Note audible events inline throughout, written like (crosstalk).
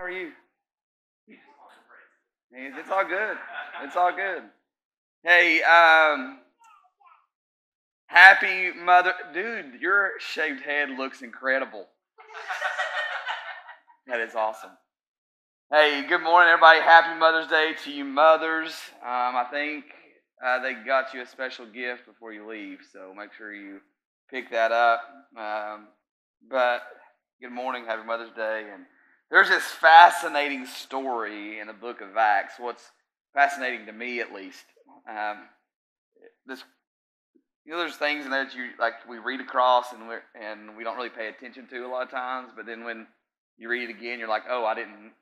How are you? It's all good. It's all good. Hey, um, happy mother, dude. Your shaved head looks incredible. That is awesome. Hey, good morning, everybody. Happy Mother's Day to you, mothers. Um, I think uh, they got you a special gift before you leave, so make sure you pick that up. Um, but good morning, happy Mother's Day, and there's this fascinating story in the book of Acts. What's fascinating to me, at least, um, this you know, there's things in there that you like we read across and we and we don't really pay attention to a lot of times. But then when you read it again, you're like, oh, I didn't,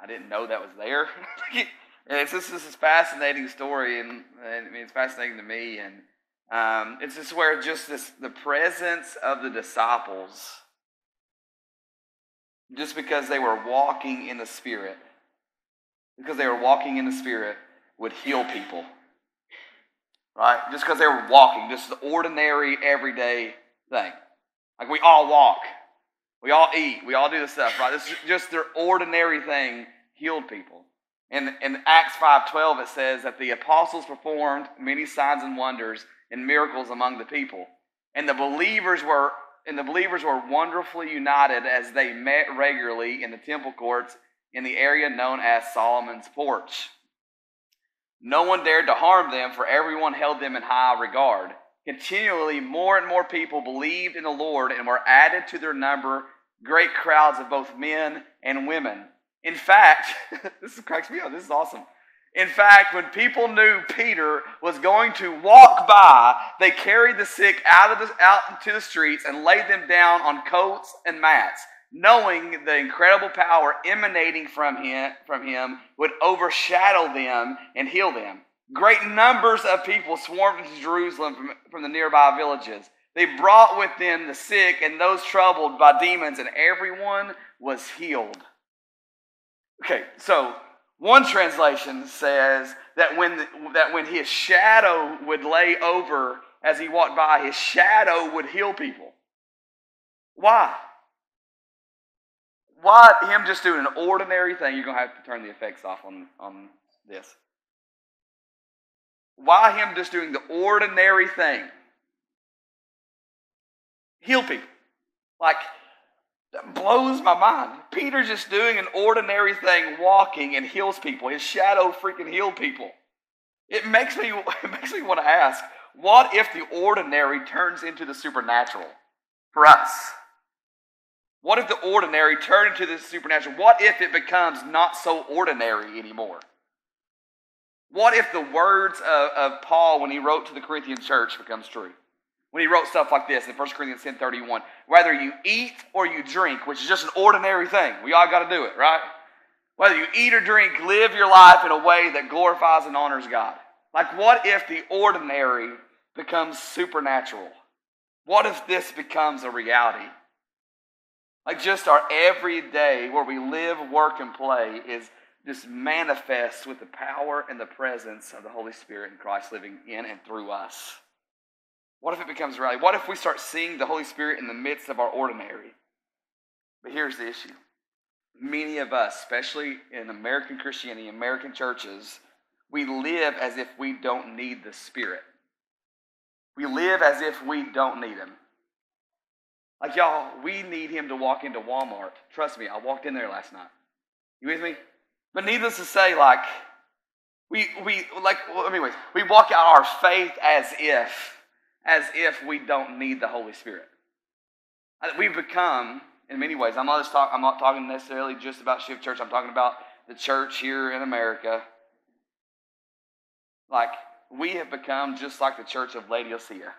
I didn't know that was there. (laughs) and it's just this is fascinating story, and, and I mean, it's fascinating to me. And um, it's just where just this the presence of the disciples just because they were walking in the Spirit, because they were walking in the Spirit, would heal people. Right? Just because they were walking, just the ordinary, everyday thing. Like we all walk, we all eat, we all do this stuff, right? This is just their ordinary thing healed people. In, in Acts 5.12, it says that the apostles performed many signs and wonders and miracles among the people. And the believers were and the believers were wonderfully united as they met regularly in the temple courts in the area known as Solomon's Porch. No one dared to harm them, for everyone held them in high regard. Continually, more and more people believed in the Lord and were added to their number great crowds of both men and women. In fact, (laughs) this cracks me up. This is awesome. In fact, when people knew Peter was going to walk by, they carried the sick out, of the, out into the streets and laid them down on coats and mats, knowing the incredible power emanating from him, from him would overshadow them and heal them. Great numbers of people swarmed into Jerusalem from, from the nearby villages. They brought with them the sick and those troubled by demons, and everyone was healed. Okay, so one translation says that when, the, that when his shadow would lay over as he walked by, his shadow would heal people. Why? Why him just doing an ordinary thing? You're going to have to turn the effects off on, on this. Why him just doing the ordinary thing? Heal people. Like, that blows my mind. Peter's just doing an ordinary thing, walking, and heals people. His shadow freaking healed people. It makes me, (laughs) it makes me want to ask, what if the ordinary turns into the supernatural for us? What if the ordinary turns into the supernatural? What if it becomes not so ordinary anymore? What if the words of, of Paul when he wrote to the Corinthian church becomes true? When he wrote stuff like this in 1 Corinthians 10 31. Whether you eat or you drink, which is just an ordinary thing, we all got to do it, right? Whether you eat or drink, live your life in a way that glorifies and honors God. Like, what if the ordinary becomes supernatural? What if this becomes a reality? Like, just our everyday, where we live, work, and play, is just manifests with the power and the presence of the Holy Spirit and Christ living in and through us. What if it becomes reality? What if we start seeing the Holy Spirit in the midst of our ordinary? But here's the issue. Many of us, especially in American Christianity, American churches, we live as if we don't need the Spirit. We live as if we don't need Him. Like, y'all, we need Him to walk into Walmart. Trust me, I walked in there last night. You with me? But needless to say, like, we, we like, well, anyways, we walk out our faith as if as if we don't need the Holy Spirit. Uh, We've become, in many ways, I'm not, just talk, I'm not talking necessarily just about Shift Church, I'm talking about the church here in America. Like, we have become just like the church of Laodicea.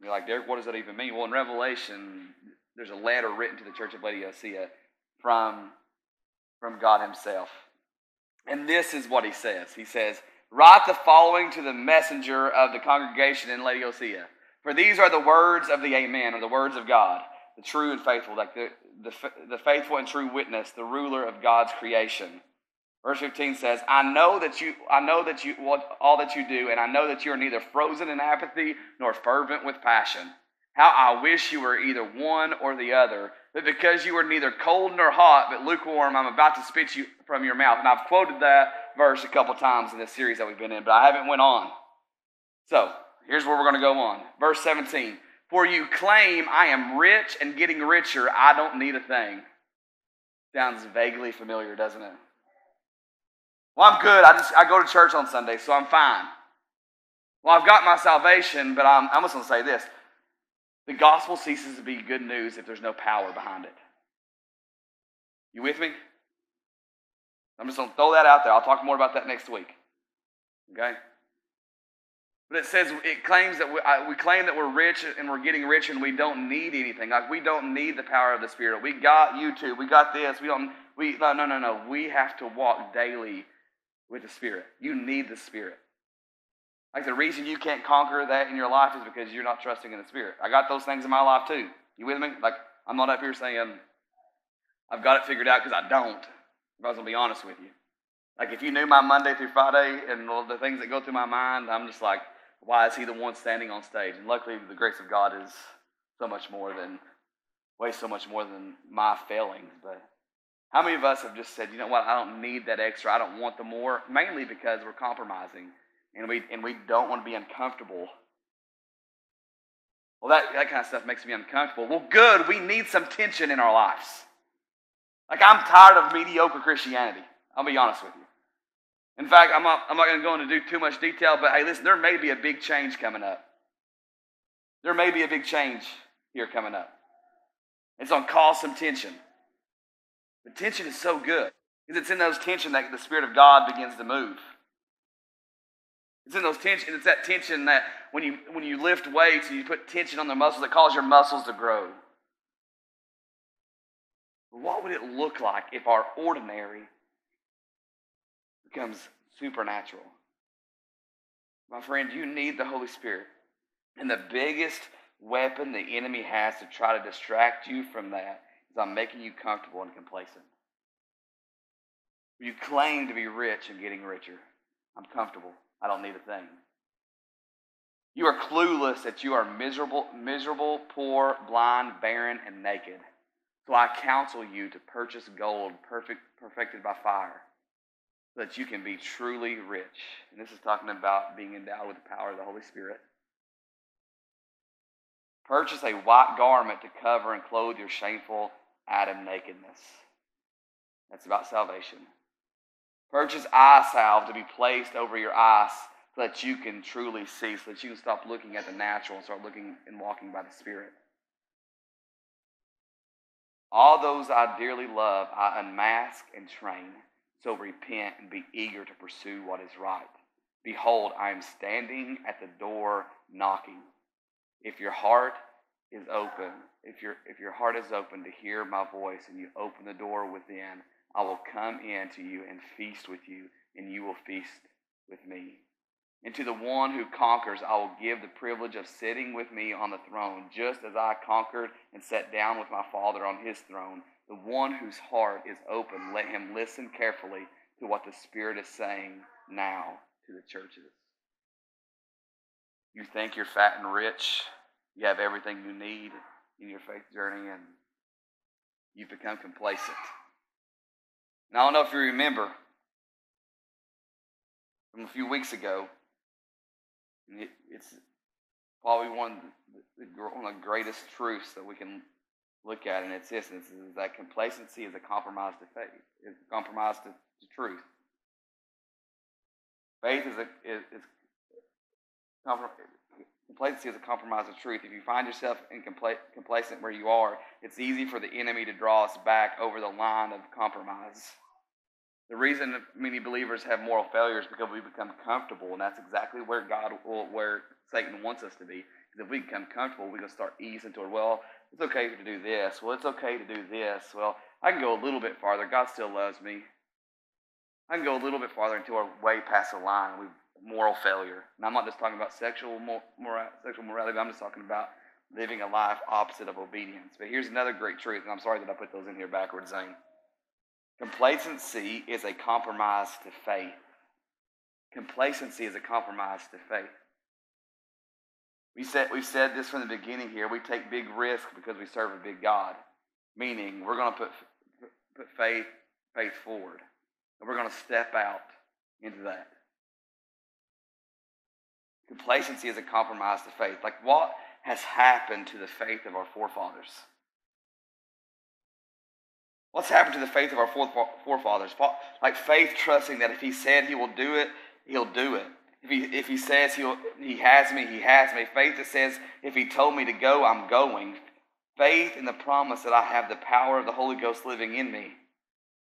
You're like, Derek, what does that even mean? Well, in Revelation, there's a letter written to the church of Laodicea from, from God Himself. And this is what He says He says, Write the following to the messenger of the congregation in Laodicea. For these are the words of the Amen, or the words of God, the true and faithful, like the, the, the faithful and true witness, the ruler of God's creation. Verse 15 says, I know that you I know that you what all that you do, and I know that you are neither frozen in apathy nor fervent with passion. How I wish you were either one or the other. But because you are neither cold nor hot, but lukewarm, I'm about to spit you from your mouth. And I've quoted that verse a couple times in this series that we've been in, but I haven't went on. So here's where we're going to go on. Verse 17. For you claim I am rich and getting richer. I don't need a thing. Sounds vaguely familiar, doesn't it? Well, I'm good. I just I go to church on Sunday, so I'm fine. Well, I've got my salvation, but I'm, I'm just going to say this. The gospel ceases to be good news if there's no power behind it. You with me? I'm just going to throw that out there. I'll talk more about that next week. Okay? But it says, it claims that we, we claim that we're rich and we're getting rich and we don't need anything. Like we don't need the power of the Spirit. We got YouTube. We got this. We don't, we, no, no, no, no. We have to walk daily with the Spirit. You need the Spirit. Like the reason you can't conquer that in your life is because you're not trusting in the Spirit. I got those things in my life too. You with me? Like I'm not up here saying I've got it figured out because I don't. If I was gonna be honest with you. Like if you knew my Monday through Friday and all the things that go through my mind, I'm just like, why is he the one standing on stage? And luckily the grace of God is so much more than way so much more than my failings. But how many of us have just said, you know what, I don't need that extra, I don't want the more, mainly because we're compromising and we, and we don't want to be uncomfortable. Well, that, that kind of stuff makes me uncomfortable. Well, good. We need some tension in our lives. Like, I'm tired of mediocre Christianity. I'll be honest with you. In fact, I'm not, I'm not going to go into too much detail, but hey, listen, there may be a big change coming up. There may be a big change here coming up. It's going to cause some tension. The tension is so good because it's in those tension that the Spirit of God begins to move. It's in those tension. It's that tension that when you when you lift weights and you put tension on the muscles, it causes your muscles to grow. What would it look like if our ordinary becomes supernatural? My friend, you need the Holy Spirit. And the biggest weapon the enemy has to try to distract you from that is on making you comfortable and complacent. You claim to be rich and getting richer. I'm comfortable. I don't need a thing. You are clueless that you are miserable, miserable, poor, blind, barren, and naked. So I counsel you to purchase gold perfect, perfected by fire, so that you can be truly rich. And this is talking about being endowed with the power of the Holy Spirit. Purchase a white garment to cover and clothe your shameful Adam nakedness. That's about salvation. Purchase eye salve to be placed over your eyes so that you can truly see, so that you can stop looking at the natural and start looking and walking by the Spirit. All those I dearly love, I unmask and train. So repent and be eager to pursue what is right. Behold, I am standing at the door knocking. If your heart is open, if your, if your heart is open to hear my voice and you open the door within, I will come in to you and feast with you, and you will feast with me. And to the one who conquers, I will give the privilege of sitting with me on the throne, just as I conquered and sat down with my Father on his throne. The one whose heart is open, let him listen carefully to what the Spirit is saying now to the churches. You think you're fat and rich, you have everything you need in your faith journey, and you've become complacent. And I don't know if you remember from a few weeks ago, it's probably one of, the, one of the greatest truths that we can look at, in it's this: is that complacency is a compromise to faith, is a compromise to, to truth. Faith is a is, is complacency is a compromise of truth. If you find yourself in compla- complacent where you are, it's easy for the enemy to draw us back over the line of compromise. The reason many believers have moral failure is because we become comfortable, and that's exactly where God, where Satan wants us to be. Because if we become comfortable, going to start easing toward, well, it's okay to do this. Well, it's okay to do this. Well, I can go a little bit farther. God still loves me. I can go a little bit farther until we're way past the line. We've moral failure. And I'm not just talking about sexual mora- sexual morality. I'm just talking about living a life opposite of obedience. But here's another great truth, and I'm sorry that I put those in here backwards, Zane. Complacency is a compromise to faith. Complacency is a compromise to faith. We said, we've said this from the beginning here. We take big risks because we serve a big God. Meaning, we're going to put, put faith, faith forward. And we're going to step out into that. Complacency is a compromise to faith. Like, what has happened to the faith of our forefathers? What's happened to the faith of our forefathers? Like faith trusting that if he said he will do it, he'll do it. If he, if he says he'll, he has me, he has me. Faith that says if he told me to go, I'm going. Faith in the promise that I have the power of the Holy Ghost living in me.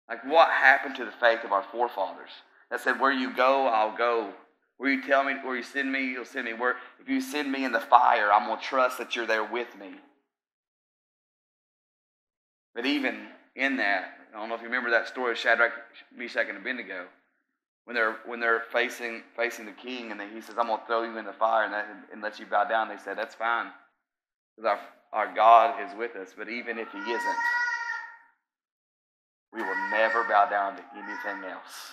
Like what happened to the faith of our forefathers? That said, where you go, I'll go. Where you tell me, where you send me, you'll send me. Where if you send me in the fire, I'm gonna trust that you're there with me. But even in that, I don't know if you remember that story of Shadrach, Meshach, and Abednego when they're when they're facing facing the king, and he says, "I'm going to throw you in the fire and, that, and let you bow down." They said, "That's fine, because our our God is with us. But even if He isn't, we will never bow down to anything else."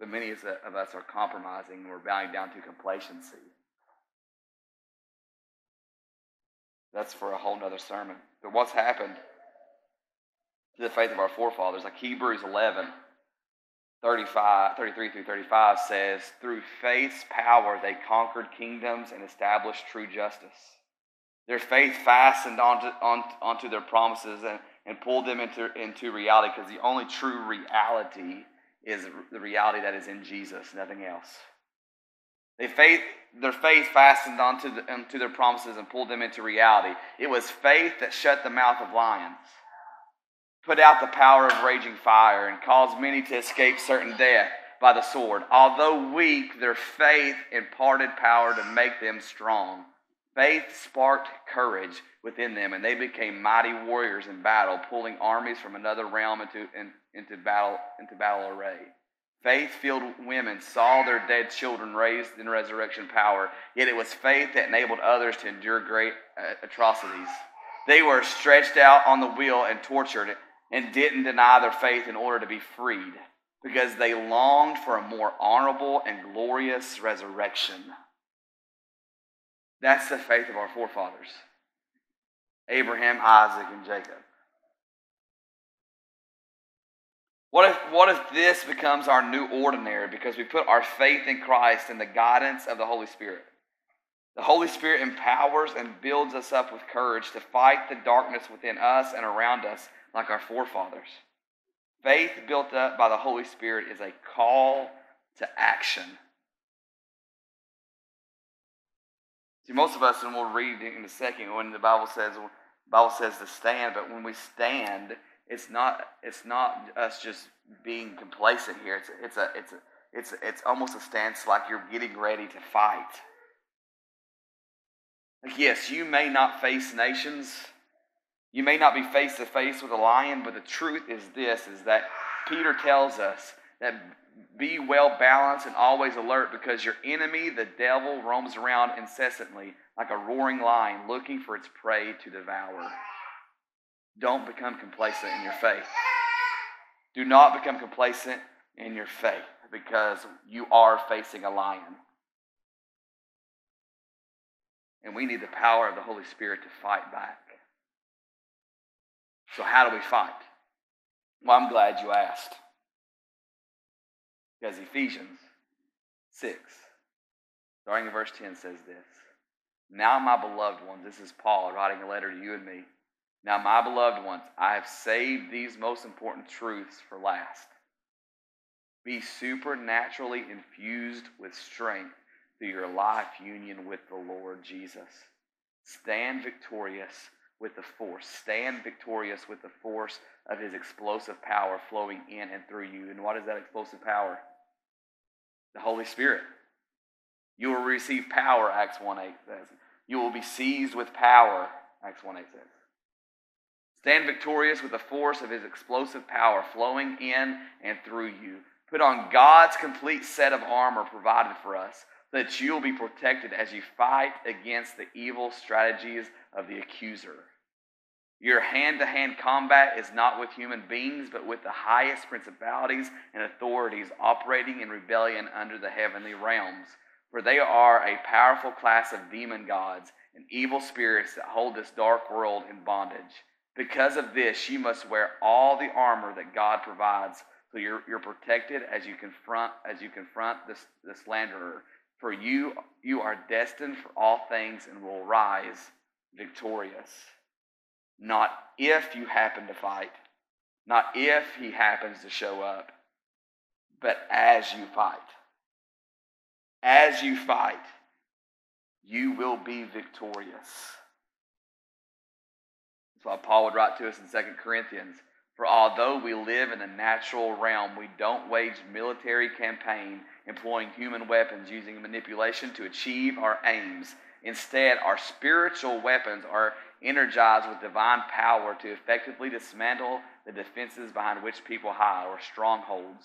But many of us are compromising. And we're bowing down to complacency. That's for a whole nother sermon. But what's happened to the faith of our forefathers? Like Hebrews 11 35, 33 through 35 says, Through faith's power they conquered kingdoms and established true justice. Their faith fastened onto, on, onto their promises and, and pulled them into, into reality because the only true reality is the reality that is in Jesus, nothing else. They faith, their faith fastened onto, the, onto their promises and pulled them into reality. It was faith that shut the mouth of lions put out the power of raging fire and caused many to escape certain death by the sword. Although weak, their faith imparted power to make them strong. Faith sparked courage within them, and they became mighty warriors in battle, pulling armies from another realm into, in, into, battle, into battle array. Faith filled women saw their dead children raised in resurrection power, yet it was faith that enabled others to endure great uh, atrocities. They were stretched out on the wheel and tortured and didn't deny their faith in order to be freed because they longed for a more honorable and glorious resurrection. That's the faith of our forefathers Abraham, Isaac, and Jacob. What if, what if this becomes our new ordinary because we put our faith in Christ and the guidance of the Holy Spirit? The Holy Spirit empowers and builds us up with courage to fight the darkness within us and around us like our forefathers. Faith built up by the Holy Spirit is a call to action. See, most of us, and we'll read in a second when the Bible says the Bible says to stand, but when we stand, it's not it's not us just being complacent here. It's it's a it's a it's it's almost a stance like you're getting ready to fight. Like yes, you may not face nations you may not be face to face with a lion, but the truth is this is that Peter tells us that be well balanced and always alert because your enemy, the devil, roams around incessantly like a roaring lion looking for its prey to devour. Don't become complacent in your faith. Do not become complacent in your faith because you are facing a lion. And we need the power of the Holy Spirit to fight back. So, how do we fight? Well, I'm glad you asked. Because Ephesians 6, starting in verse 10, says this Now, my beloved ones, this is Paul writing a letter to you and me. Now, my beloved ones, I have saved these most important truths for last. Be supernaturally infused with strength through your life union with the Lord Jesus. Stand victorious with the force. Stand victorious with the force of his explosive power flowing in and through you. And what is that explosive power? The Holy Spirit. You will receive power, Acts 1 8 says. You will be seized with power, Acts 1 8 says. Stand victorious with the force of his explosive power flowing in and through you. Put on God's complete set of armor provided for us that you'll be protected as you fight against the evil strategies of the accuser. Your hand to hand combat is not with human beings, but with the highest principalities and authorities operating in rebellion under the heavenly realms. for they are a powerful class of demon gods and evil spirits that hold this dark world in bondage. Because of this, you must wear all the armor that God provides, so you're, you're protected as you confront as you confront this, the slanderer. For you you are destined for all things and will rise victorious. Not if you happen to fight, not if he happens to show up, but as you fight. As you fight, you will be victorious. That's why Paul would write to us in 2 Corinthians. For although we live in the natural realm, we don't wage military campaign employing human weapons using manipulation to achieve our aims. Instead, our spiritual weapons are energized with divine power to effectively dismantle the defenses behind which people hide or strongholds.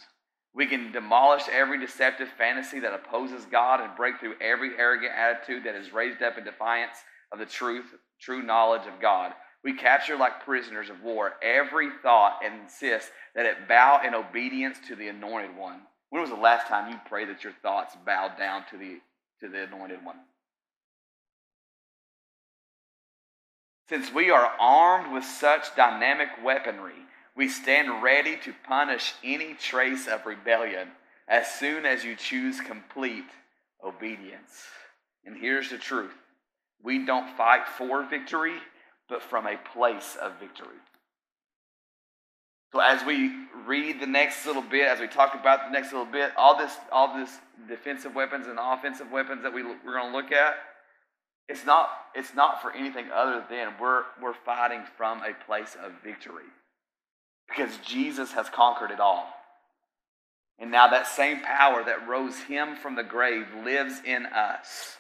We can demolish every deceptive fantasy that opposes God and break through every arrogant attitude that is raised up in defiance of the truth, true knowledge of God. We capture like prisoners of war every thought and insist that it bow in obedience to the anointed one. When was the last time you prayed that your thoughts bowed down to the, to the anointed one? Since we are armed with such dynamic weaponry, we stand ready to punish any trace of rebellion as soon as you choose complete obedience. And here's the truth we don't fight for victory, but from a place of victory. So as we read the next little bit, as we talk about the next little bit, all this, all this defensive weapons and offensive weapons that we, we're going to look at, it's not, it's not for anything other than we're, we're fighting from a place of victory. Because Jesus has conquered it all. And now that same power that rose him from the grave lives in us.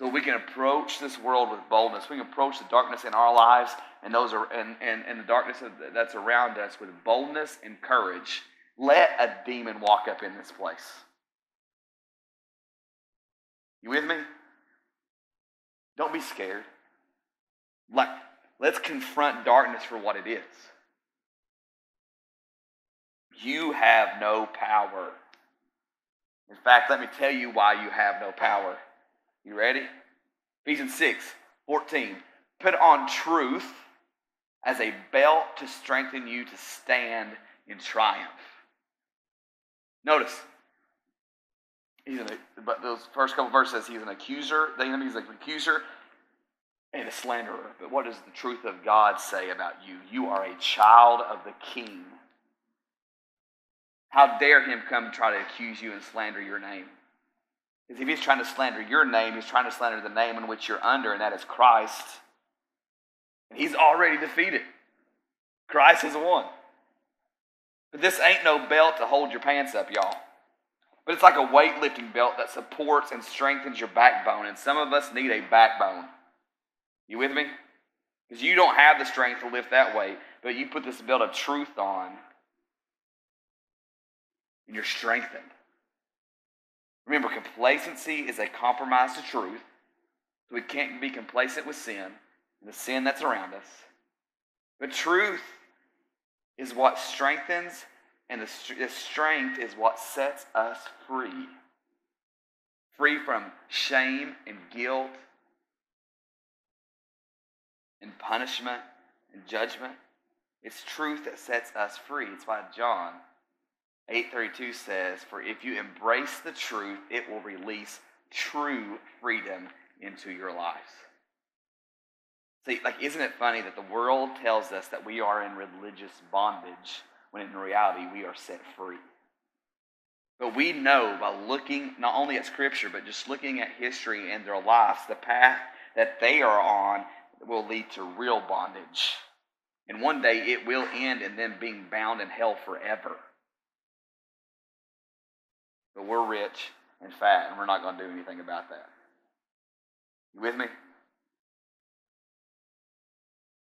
So we can approach this world with boldness. We can approach the darkness in our lives and those are, and, and, and the darkness that's around us with boldness and courage. Let a demon walk up in this place. You with me? Don't be scared. Like, let's confront darkness for what it is. You have no power. In fact, let me tell you why you have no power. You ready? Ephesians 6 14. Put on truth as a belt to strengthen you to stand in triumph. Notice, he's an, but those first couple verses, he's an accuser. The enemy is an accuser and a slanderer. But what does the truth of God say about you? You are a child of the King. How dare him come try to accuse you and slander your name? Because if he's trying to slander your name, he's trying to slander the name in which you're under, and that is Christ. He's already defeated. Christ has won. But this ain't no belt to hold your pants up, y'all. But it's like a weightlifting belt that supports and strengthens your backbone. And some of us need a backbone. You with me? Because you don't have the strength to lift that weight, but you put this belt of truth on, and you're strengthened. Remember, complacency is a compromise to truth. So we can't be complacent with sin the sin that's around us. But truth is what strengthens, and the, the strength is what sets us free. Free from shame and guilt and punishment and judgment. It's truth that sets us free. It's why John 832 says, For if you embrace the truth, it will release true freedom into your lives. See, like, isn't it funny that the world tells us that we are in religious bondage when in reality we are set free? But we know by looking not only at Scripture, but just looking at history and their lives, the path that they are on will lead to real bondage. And one day it will end in them being bound in hell forever. But we're rich and fat, and we're not going to do anything about that. You with me?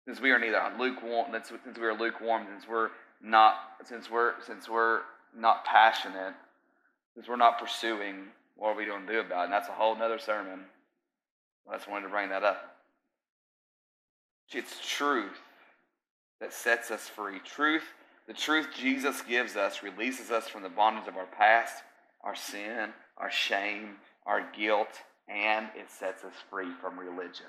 Since we are neither lukewarm, since we are lukewarm, since we're not, since we're since we're not passionate, since we're not pursuing, what are we going to do about it? And that's a whole other sermon. I just wanted to bring that up. It's truth that sets us free. Truth, the truth Jesus gives us releases us from the bondage of our past our sin, our shame, our guilt, and it sets us free from religion.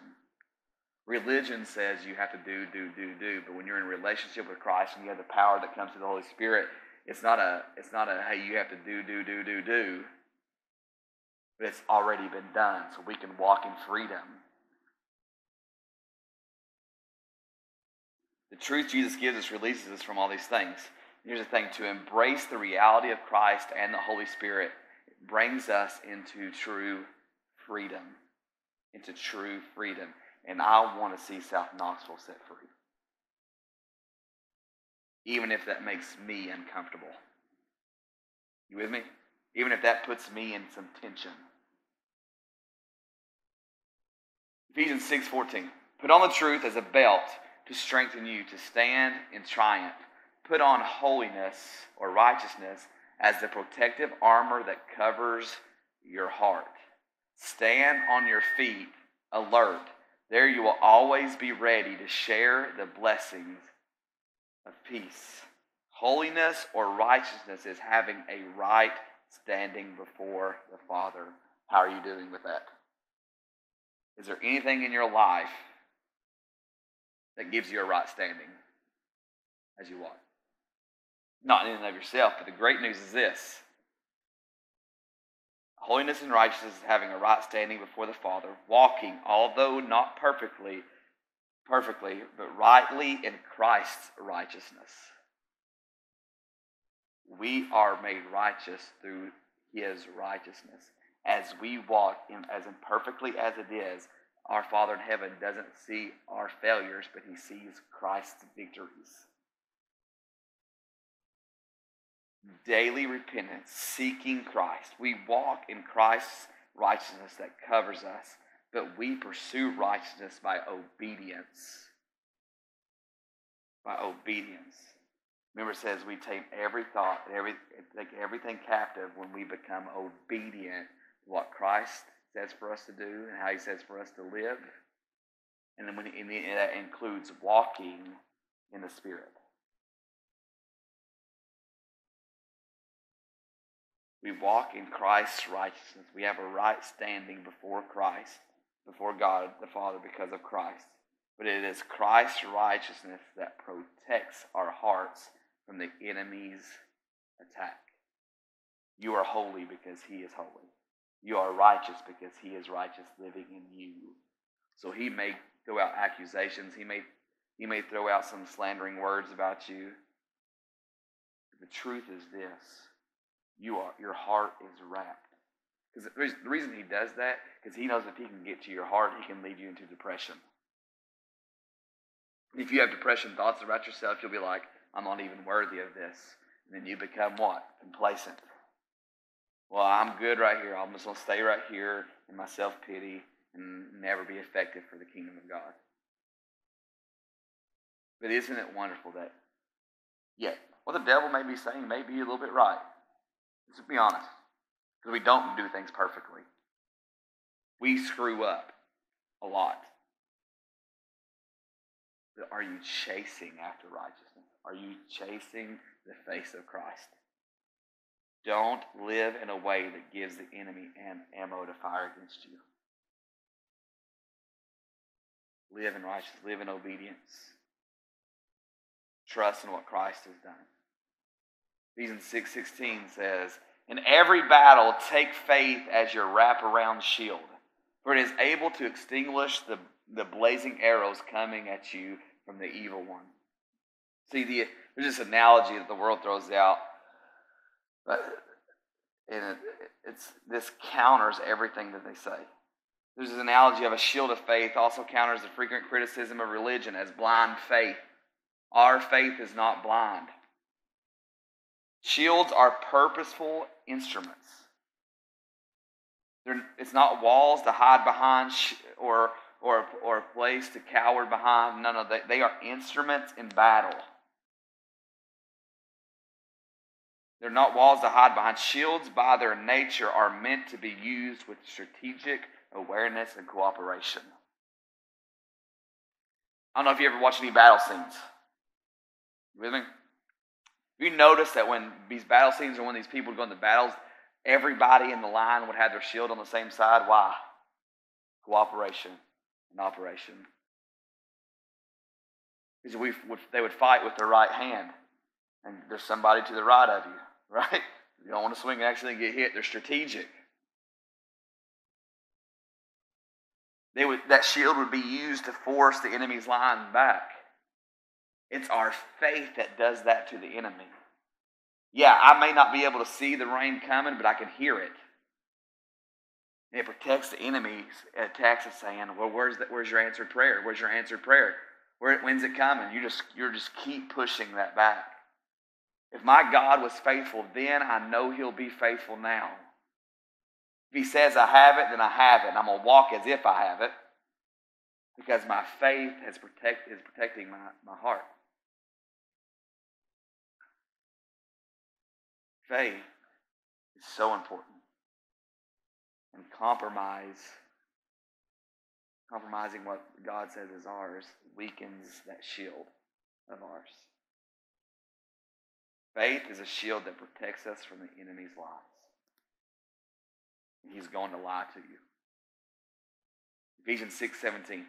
Religion says you have to do, do, do, do, but when you're in relationship with Christ and you have the power that comes through the Holy Spirit, it's not a, it's not a, hey, you have to do, do, do, do, do. But it's already been done, so we can walk in freedom. The truth Jesus gives us releases us from all these things. Here's the thing to embrace the reality of Christ and the Holy Spirit brings us into true freedom. Into true freedom. And I want to see South Knoxville set free. Even if that makes me uncomfortable. You with me? Even if that puts me in some tension. Ephesians 6:14. Put on the truth as a belt to strengthen you to stand in triumph. Put on holiness or righteousness as the protective armor that covers your heart. Stand on your feet, alert. There you will always be ready to share the blessings of peace. Holiness or righteousness is having a right standing before the Father. How are you doing with that? Is there anything in your life that gives you a right standing as you walk? Not in and of yourself, but the great news is this holiness and righteousness is having a right standing before the Father, walking, although not perfectly, perfectly, but rightly in Christ's righteousness. We are made righteous through his righteousness. As we walk in, as imperfectly as it is, our Father in heaven doesn't see our failures, but he sees Christ's victories. Daily repentance, seeking Christ. We walk in Christ's righteousness that covers us, but we pursue righteousness by obedience. By obedience. Remember, it says we take every thought, every, take everything captive when we become obedient to what Christ says for us to do and how He says for us to live. And then when, and that includes walking in the Spirit. We walk in Christ's righteousness. We have a right standing before Christ, before God the Father because of Christ. But it is Christ's righteousness that protects our hearts from the enemy's attack. You are holy because he is holy. You are righteous because he is righteous living in you. So he may throw out accusations. He may, he may throw out some slandering words about you. But the truth is this you are your heart is wrapped. Because the reason he does that, because he knows if he can get to your heart, he can lead you into depression. If you have depression thoughts about yourself, you'll be like, I'm not even worthy of this. And then you become what? Complacent. Well, I'm good right here. I'm just going to stay right here in my self pity and never be effective for the kingdom of God. But isn't it wonderful that, yeah, what the devil may be saying may be a little bit right. Let's be honest. Because we don't do things perfectly. We screw up a lot. But are you chasing after righteousness? Are you chasing the face of Christ? Don't live in a way that gives the enemy ammo to fire against you. Live in righteousness, live in obedience. Trust in what Christ has done. Ephesians 6.16 says, In every battle, take faith as your wraparound shield, for it is able to extinguish the, the blazing arrows coming at you from the evil one. See, the, there's this analogy that the world throws out, but and it, it's, this counters everything that they say. There's this analogy of a shield of faith also counters the frequent criticism of religion as blind faith. Our faith is not blind. Shields are purposeful instruments. They're, it's not walls to hide behind or, or, or a place to cower behind. No, no, they, they are instruments in battle. They're not walls to hide behind. Shields, by their nature, are meant to be used with strategic awareness and cooperation. I don't know if you ever watch any battle scenes. You with me? You notice that when these battle scenes or when these people go into battles, everybody in the line would have their shield on the same side. Why? Cooperation and operation. Because we would, they would fight with their right hand, and there's somebody to the right of you, (laughs) right? You don't want to swing and actually get hit. They're strategic. They would, that shield would be used to force the enemy's line back. It's our faith that does that to the enemy. Yeah, I may not be able to see the rain coming, but I can hear it. And it protects the enemy's attacks of saying, Well, where's that where's your answered prayer? Where's your answered prayer? Where when's it coming? You just you just keep pushing that back. If my God was faithful then, I know he'll be faithful now. If he says I have it, then I have it. And I'm gonna walk as if I have it. Because my faith has protect, is protecting my, my heart. Faith is so important. And compromise, compromising what God says is ours, weakens that shield of ours. Faith is a shield that protects us from the enemy's lies. He's going to lie to you. Ephesians 6 17.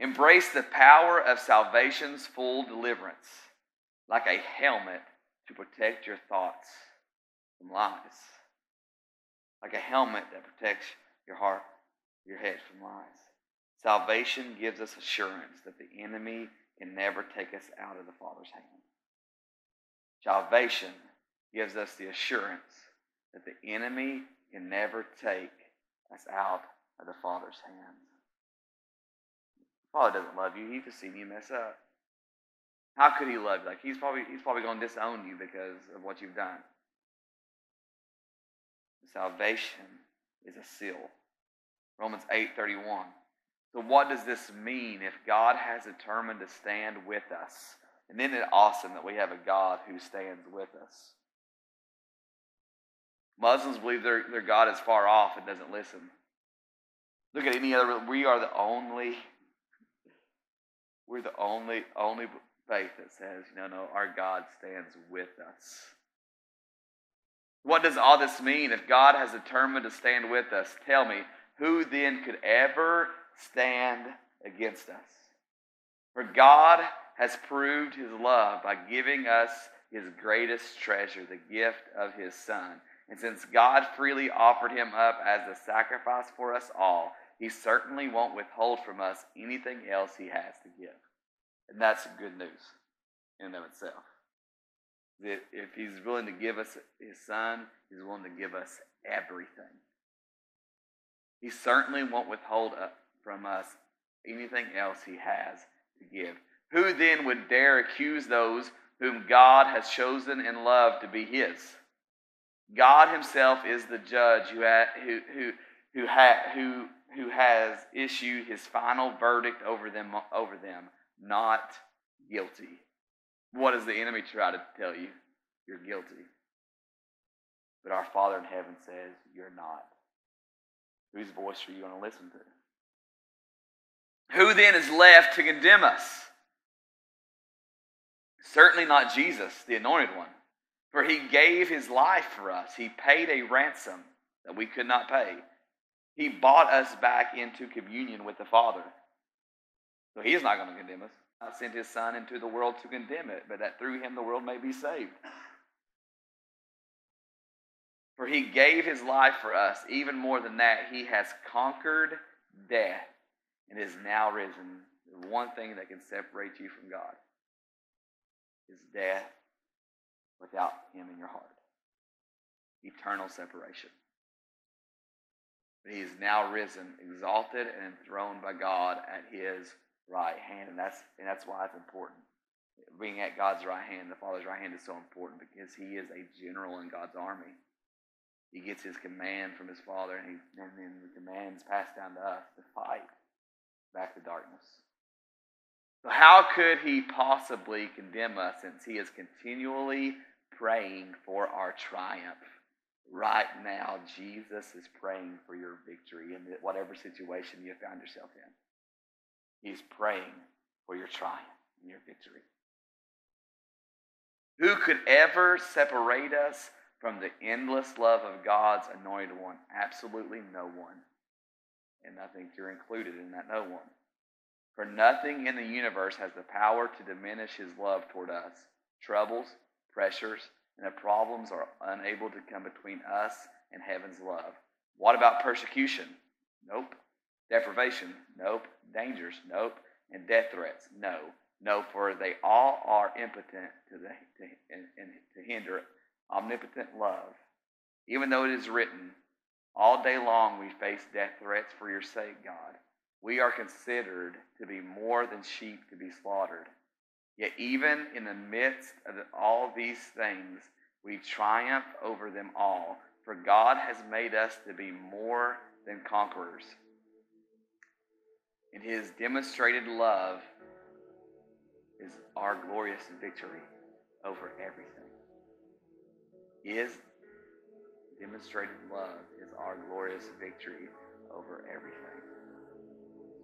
Embrace the power of salvation's full deliverance like a helmet to protect your thoughts from lies. Like a helmet that protects your heart, your head from lies. Salvation gives us assurance that the enemy can never take us out of the Father's hand. Salvation gives us the assurance that the enemy can never take us out of the Father's hands. Father doesn't love you. He's just seen you mess up. How could he love you? Like he's probably he's probably going to disown you because of what you've done. Salvation is a seal. Romans 8:31. So what does this mean if God has determined to stand with us? And isn't it awesome that we have a God who stands with us? Muslims believe their, their God is far off and doesn't listen. Look at any other, we are the only, we're the only, only faith that says, no, no, our God stands with us. What does all this mean? If God has determined to stand with us, tell me, who then could ever stand against us? For God has proved his love by giving us his greatest treasure, the gift of his Son. And since God freely offered him up as a sacrifice for us all, he certainly won't withhold from us anything else he has to give. And that's good news in and of itself. That if he's willing to give us his son, he's willing to give us everything. He certainly won't withhold from us anything else he has to give. Who then would dare accuse those whom God has chosen and loved to be his? God himself is the judge who, who, who, who, who, has issued his final verdict over them, over them, not guilty. What does the enemy try to tell you? You're guilty. But our Father in heaven says, You're not. Whose voice are you going to listen to? Who then is left to condemn us? Certainly not Jesus, the anointed one. For he gave his life for us. He paid a ransom that we could not pay. He bought us back into communion with the Father. So he is not going to condemn us. I sent his Son into the world to condemn it, but that through him the world may be saved. For he gave his life for us. Even more than that, he has conquered death and is now risen. The one thing that can separate you from God is death without him in your heart. Eternal separation. But he is now risen, exalted, and enthroned by God at his right hand. And that's, and that's why it's important. Being at God's right hand, the Father's right hand, is so important because he is a general in God's army. He gets his command from his Father, and, he, and then the command's passed down to us to fight back the darkness. So, how could he possibly condemn us since he is continually praying for our triumph? Right now, Jesus is praying for your victory in whatever situation you found yourself in. He's praying for your triumph and your victory. Who could ever separate us from the endless love of God's anointed one? Absolutely no one. And I think you're included in that no one. For nothing in the universe has the power to diminish his love toward us. Troubles, pressures, and problems are unable to come between us and heaven's love. What about persecution? Nope. Deprivation? Nope. Dangers? Nope. And death threats? No. No, for they all are impotent to, the, to, and, and to hinder omnipotent love. Even though it is written, all day long we face death threats for your sake, God. We are considered to be more than sheep to be slaughtered. Yet, even in the midst of all these things, we triumph over them all, for God has made us to be more than conquerors. And his demonstrated love is our glorious victory over everything. His demonstrated love is our glorious victory over everything.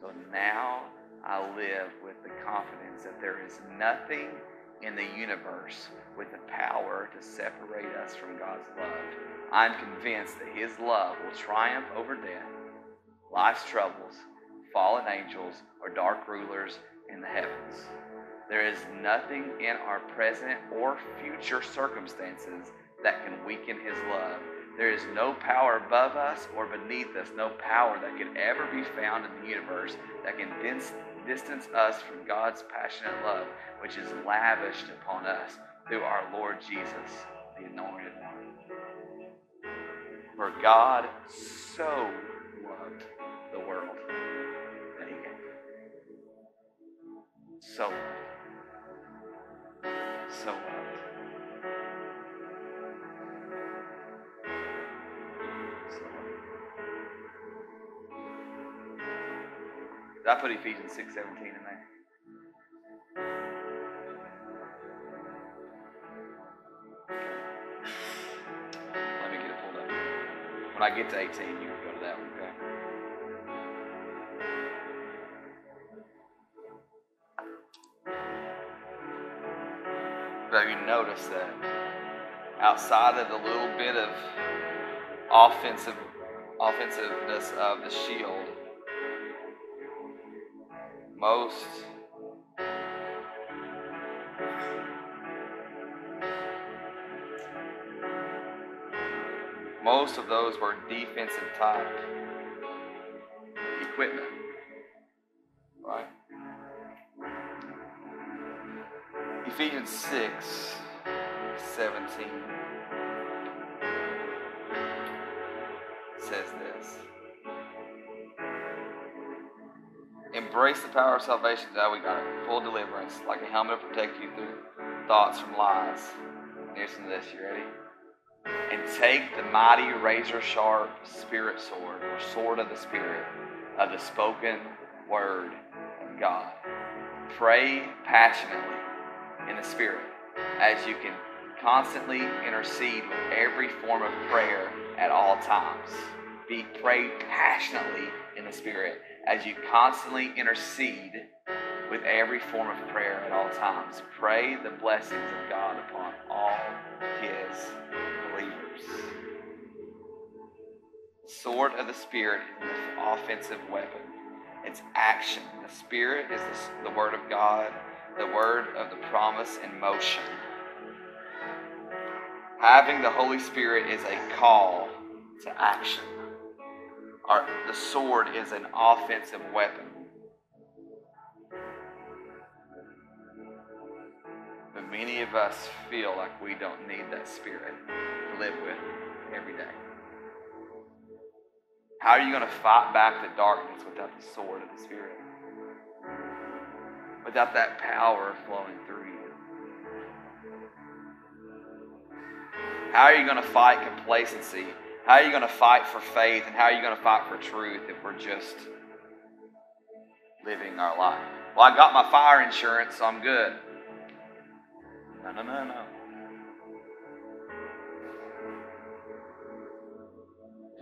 So now I live with the confidence that there is nothing in the universe with the power to separate us from God's love. I'm convinced that His love will triumph over death, life's troubles, fallen angels, or dark rulers in the heavens. There is nothing in our present or future circumstances that can weaken His love. There is no power above us or beneath us, no power that could ever be found in the universe that can distance us from God's passionate love, which is lavished upon us through our Lord Jesus, the Anointed One. For God so loved the world that He gave. So loved. So loved. I put Ephesians 6 17 in there? Let me get it pulled up. When I get to 18, you can go to that one, okay? But you notice that outside of the little bit of offensive offensiveness of the shield, most most of those were defensive type equipment. Right? Ephesians 6 17 Embrace the power of salvation. That we got. Full deliverance, like a helmet to protect you through thoughts from lies. Listen to this. You ready? And take the mighty razor sharp spirit sword, or sword of the spirit, of the spoken word of God. Pray passionately in the spirit as you can constantly intercede with every form of prayer at all times. Be prayed passionately in the spirit as you constantly intercede with every form of prayer at all times. Pray the blessings of God upon all his believers. Sword of the Spirit is an offensive weapon. It's action. The Spirit is the, the Word of God, the Word of the promise in motion. Having the Holy Spirit is a call to action. Our, the sword is an offensive weapon. But many of us feel like we don't need that spirit to live with every day. How are you going to fight back the darkness without the sword of the Spirit? Without that power flowing through you? How are you going to fight complacency how are you going to fight for faith and how are you going to fight for truth if we're just living our life? Well, I got my fire insurance, so I'm good. No, no, no, no.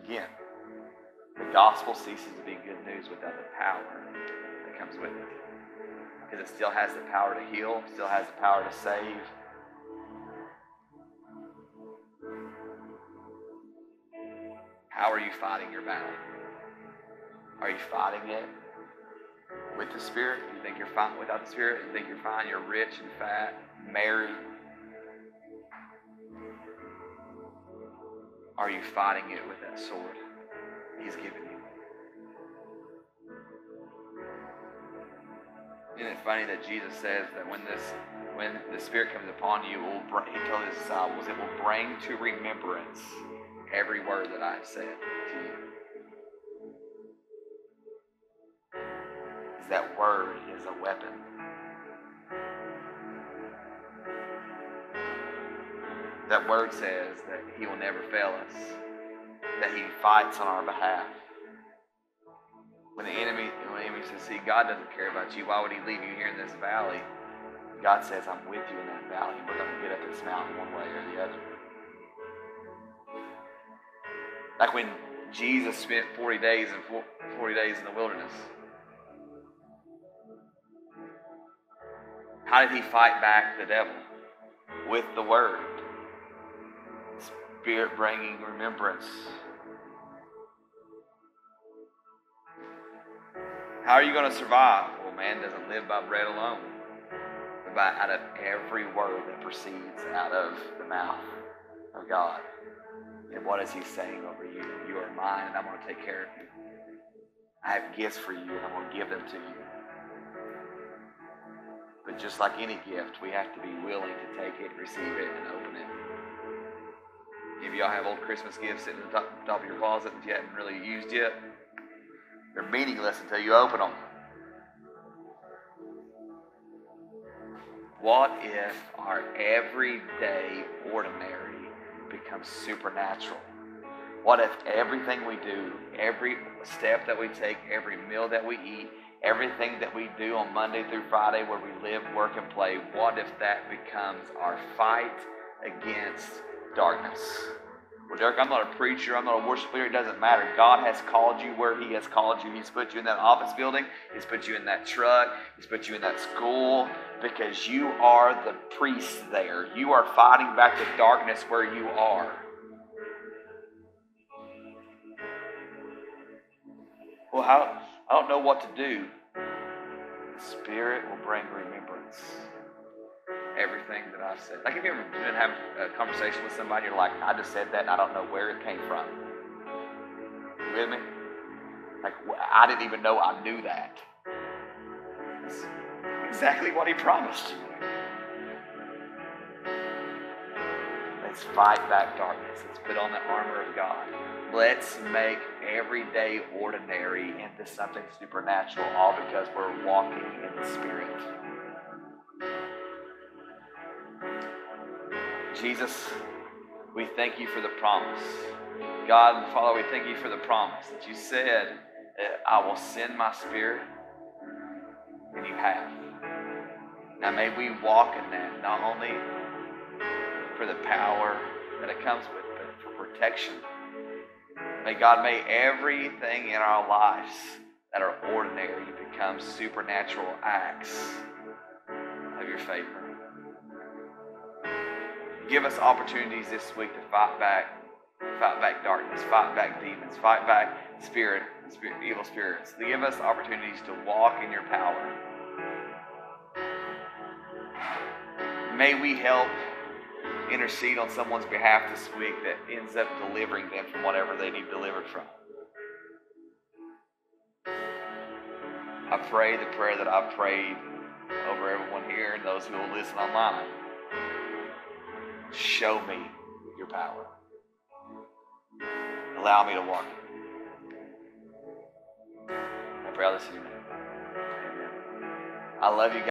Again, the gospel ceases to be good news without the power that comes with it. Because it still has the power to heal, still has the power to save, How are you fighting your battle? Are you fighting it with the Spirit? You think you're fine without the Spirit? You think you're fine? You're rich and fat, married. Are you fighting it with that sword He's given you? Isn't it funny that Jesus says that when this, when the Spirit comes upon you, will bring, He told His disciples, it will bring to remembrance every word that I have said to you. That word is a weapon. That word says that He will never fail us, that He fights on our behalf. When the enemy, when the enemy says, "See, God doesn't care about you. Why would He leave you here in this valley?" God says, "I'm with you in that valley. We're going to get up this mountain one way or the other." Like when Jesus spent 40 days and 40 days in the wilderness. How did he fight back the devil? With the word. Spirit bringing remembrance. How are you going to survive? Well, man doesn't live by bread alone, but by out of every word that proceeds out of the mouth of God. And what is He saying over you? You are mine, and I'm going to take care of you. I have gifts for you, and I'm going to give them to you. But just like any gift, we have to be willing to take it, receive it, and open it. Of y'all have old Christmas gifts sitting the top, top of your closet that you haven't really used yet? They're meaningless until you open them. What if our everyday, ordinary becomes supernatural? What if everything we do, every step that we take, every meal that we eat, everything that we do on Monday through Friday where we live, work, and play, what if that becomes our fight against darkness? Well, Derek, I'm not a preacher. I'm not a worship leader. It doesn't matter. God has called you where He has called you. He's put you in that office building. He's put you in that truck. He's put you in that school because you are the priest there. You are fighting back the darkness where you are. Well, how, I don't know what to do. The Spirit will bring remembrance. Everything that I've said. Like, have you ever been having a conversation with somebody, you're like, I just said that and I don't know where it came from? You with me? Like, I didn't even know I knew that. It's exactly what He promised. Let's fight back darkness. Let's put on the armor of God. Let's make everyday ordinary into something supernatural, all because we're walking in the Spirit. Jesus, we thank you for the promise. God, and Father, we thank you for the promise that you said, eh, I will send my Spirit, and you have. Now may we walk in that, not only for the power that it comes with, but for protection. May God, may everything in our lives that are ordinary become supernatural acts of your favor. Give us opportunities this week to fight back, fight back darkness, fight back demons, fight back spirit, spirit evil spirits. Give us opportunities to walk in your power. May we help intercede on someone's behalf this week that ends up delivering them from whatever they need delivered from. I pray the prayer that I've prayed over everyone here and those who will listen online. Show me your power. Allow me to walk. I pray all this in your name. I love you guys.